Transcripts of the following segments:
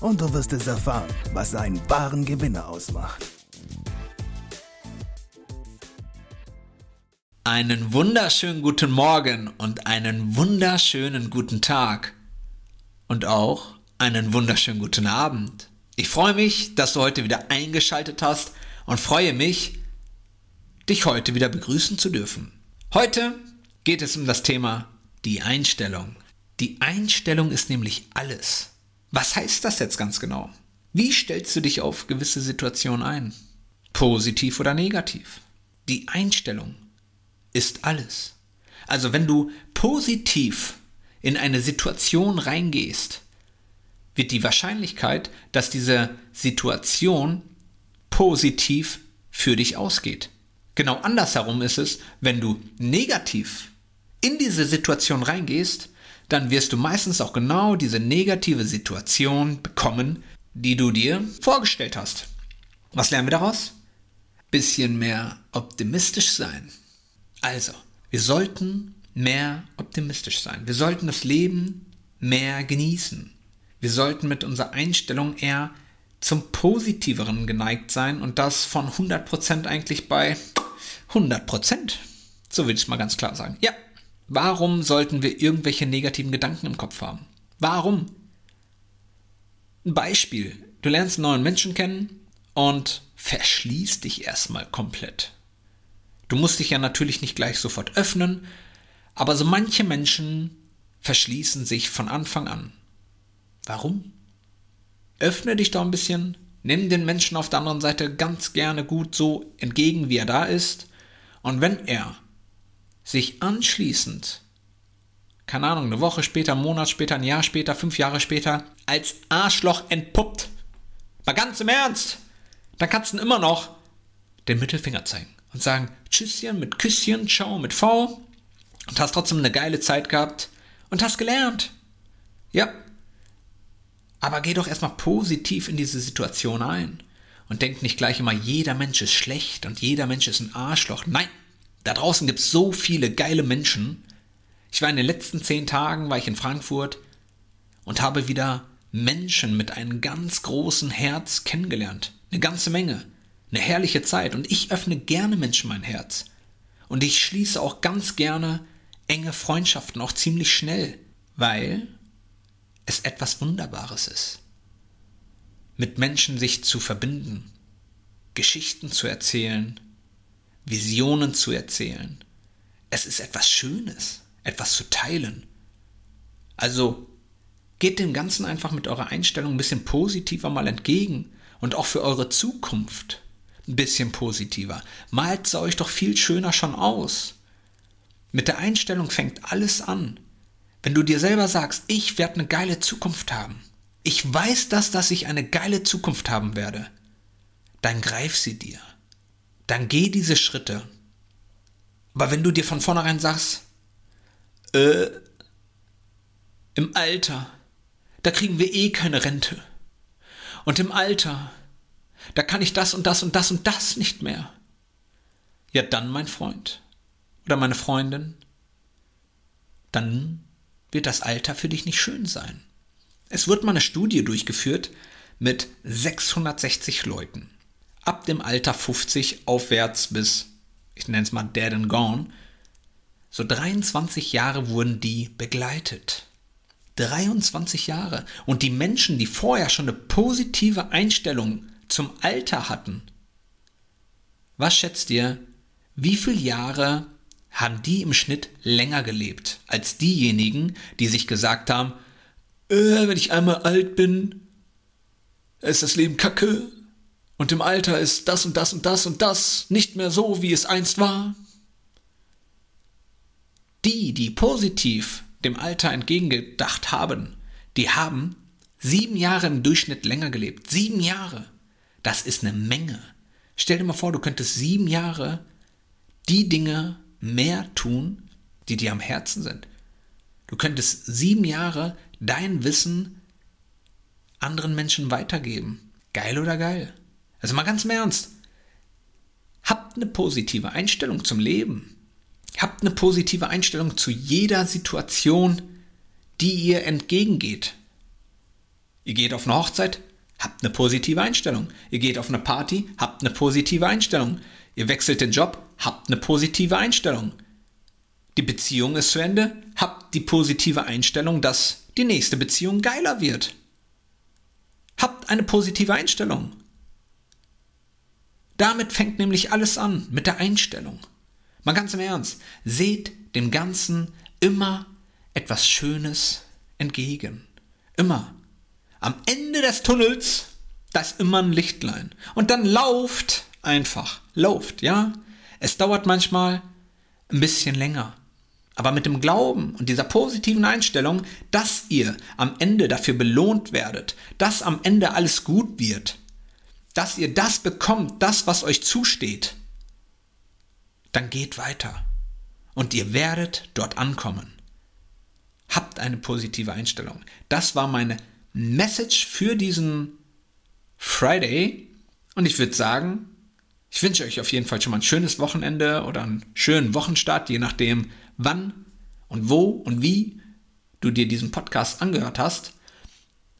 und du wirst es erfahren, was einen wahren Gewinner ausmacht. Einen wunderschönen guten Morgen und einen wunderschönen guten Tag. Und auch einen wunderschönen guten Abend. Ich freue mich, dass du heute wieder eingeschaltet hast und freue mich, dich heute wieder begrüßen zu dürfen. Heute geht es um das Thema die Einstellung. Die Einstellung ist nämlich alles. Was heißt das jetzt ganz genau? Wie stellst du dich auf gewisse Situationen ein? Positiv oder negativ? Die Einstellung ist alles. Also wenn du positiv in eine Situation reingehst, wird die Wahrscheinlichkeit, dass diese Situation positiv für dich ausgeht. Genau andersherum ist es, wenn du negativ in diese Situation reingehst, dann wirst du meistens auch genau diese negative Situation bekommen, die du dir vorgestellt hast. Was lernen wir daraus? Bisschen mehr optimistisch sein. Also, wir sollten mehr optimistisch sein. Wir sollten das Leben mehr genießen. Wir sollten mit unserer Einstellung eher zum Positiveren geneigt sein und das von 100% eigentlich bei 100%. So will ich es mal ganz klar sagen. Ja, Warum sollten wir irgendwelche negativen Gedanken im Kopf haben? Warum? Ein Beispiel. Du lernst einen neuen Menschen kennen und verschließt dich erstmal komplett. Du musst dich ja natürlich nicht gleich sofort öffnen, aber so manche Menschen verschließen sich von Anfang an. Warum? Öffne dich doch ein bisschen, nimm den Menschen auf der anderen Seite ganz gerne gut so entgegen, wie er da ist, und wenn er sich anschließend, keine Ahnung, eine Woche später, einen Monat später, ein Jahr später, fünf Jahre später, als Arschloch entpuppt. Mal ganz im Ernst. Dann kannst du immer noch den Mittelfinger zeigen und sagen, Tschüsschen mit Küsschen, Ciao mit V und hast trotzdem eine geile Zeit gehabt und hast gelernt. Ja. Aber geh doch erstmal positiv in diese Situation ein und denk nicht gleich immer, jeder Mensch ist schlecht und jeder Mensch ist ein Arschloch. Nein, da draußen gibt es so viele geile Menschen. Ich war in den letzten zehn Tagen, war ich in Frankfurt und habe wieder Menschen mit einem ganz großen Herz kennengelernt. Eine ganze Menge. Eine herrliche Zeit. Und ich öffne gerne Menschen mein Herz. Und ich schließe auch ganz gerne enge Freundschaften, auch ziemlich schnell, weil es etwas Wunderbares ist. Mit Menschen sich zu verbinden, Geschichten zu erzählen, Visionen zu erzählen. Es ist etwas Schönes, etwas zu teilen. Also geht dem Ganzen einfach mit eurer Einstellung ein bisschen positiver mal entgegen und auch für eure Zukunft ein bisschen positiver. Malt sie euch doch viel schöner schon aus. Mit der Einstellung fängt alles an. Wenn du dir selber sagst, ich werde eine geile Zukunft haben, ich weiß das, dass ich eine geile Zukunft haben werde, dann greif sie dir dann geh diese Schritte. Aber wenn du dir von vornherein sagst, äh, im Alter, da kriegen wir eh keine Rente. Und im Alter, da kann ich das und das und das und das nicht mehr. Ja, dann, mein Freund oder meine Freundin, dann wird das Alter für dich nicht schön sein. Es wird mal eine Studie durchgeführt mit 660 Leuten ab dem Alter 50 aufwärts bis, ich nenne es mal dead and gone, so 23 Jahre wurden die begleitet. 23 Jahre. Und die Menschen, die vorher schon eine positive Einstellung zum Alter hatten, was schätzt ihr, wie viele Jahre haben die im Schnitt länger gelebt als diejenigen, die sich gesagt haben, äh, wenn ich einmal alt bin, ist das Leben kacke, und im Alter ist das und das und das und das nicht mehr so, wie es einst war. Die, die positiv dem Alter entgegengedacht haben, die haben sieben Jahre im Durchschnitt länger gelebt. Sieben Jahre. Das ist eine Menge. Stell dir mal vor, du könntest sieben Jahre die Dinge mehr tun, die dir am Herzen sind. Du könntest sieben Jahre dein Wissen anderen Menschen weitergeben. Geil oder geil? Also mal ganz im Ernst. Habt eine positive Einstellung zum Leben. Habt eine positive Einstellung zu jeder Situation, die ihr entgegengeht. Ihr geht auf eine Hochzeit, habt eine positive Einstellung. Ihr geht auf eine Party, habt eine positive Einstellung. Ihr wechselt den Job, habt eine positive Einstellung. Die Beziehung ist zu Ende, habt die positive Einstellung, dass die nächste Beziehung geiler wird. Habt eine positive Einstellung. Damit fängt nämlich alles an, mit der Einstellung. Mal ganz im Ernst, seht dem Ganzen immer etwas Schönes entgegen. Immer. Am Ende des Tunnels, da ist immer ein Lichtlein. Und dann lauft einfach. Lauft, ja? Es dauert manchmal ein bisschen länger. Aber mit dem Glauben und dieser positiven Einstellung, dass ihr am Ende dafür belohnt werdet, dass am Ende alles gut wird, dass ihr das bekommt, das, was euch zusteht, dann geht weiter. Und ihr werdet dort ankommen. Habt eine positive Einstellung. Das war meine Message für diesen Friday. Und ich würde sagen, ich wünsche euch auf jeden Fall schon mal ein schönes Wochenende oder einen schönen Wochenstart, je nachdem, wann und wo und wie du dir diesen Podcast angehört hast.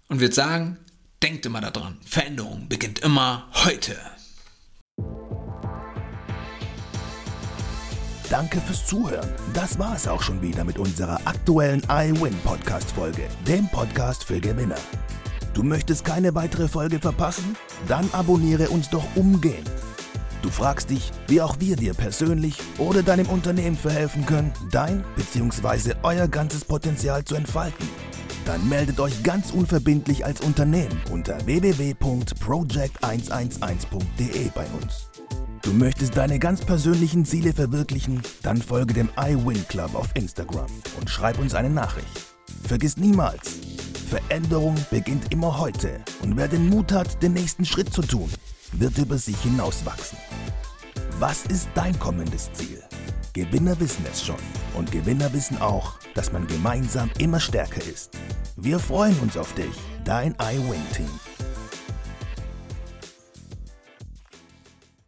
Und würde sagen, denkt immer daran, Veränderung beginnt immer heute. Danke fürs Zuhören. Das war es auch schon wieder mit unserer aktuellen iWin Podcast Folge, dem Podcast für Gewinner. Du möchtest keine weitere Folge verpassen? Dann abonniere uns doch umgehend. Du fragst dich, wie auch wir dir persönlich oder deinem Unternehmen verhelfen können, dein bzw. euer ganzes Potenzial zu entfalten. Dann meldet euch ganz unverbindlich als Unternehmen unter www.project111.de bei uns. Du möchtest deine ganz persönlichen Ziele verwirklichen? Dann folge dem iWin Club auf Instagram und schreib uns eine Nachricht. Vergiss niemals, Veränderung beginnt immer heute und wer den Mut hat, den nächsten Schritt zu tun, wird über sich hinauswachsen. Was ist dein kommendes Ziel? Gewinner wissen es schon und Gewinner wissen auch, dass man gemeinsam immer stärker ist. Wir freuen uns auf dich, dein iWin-Team.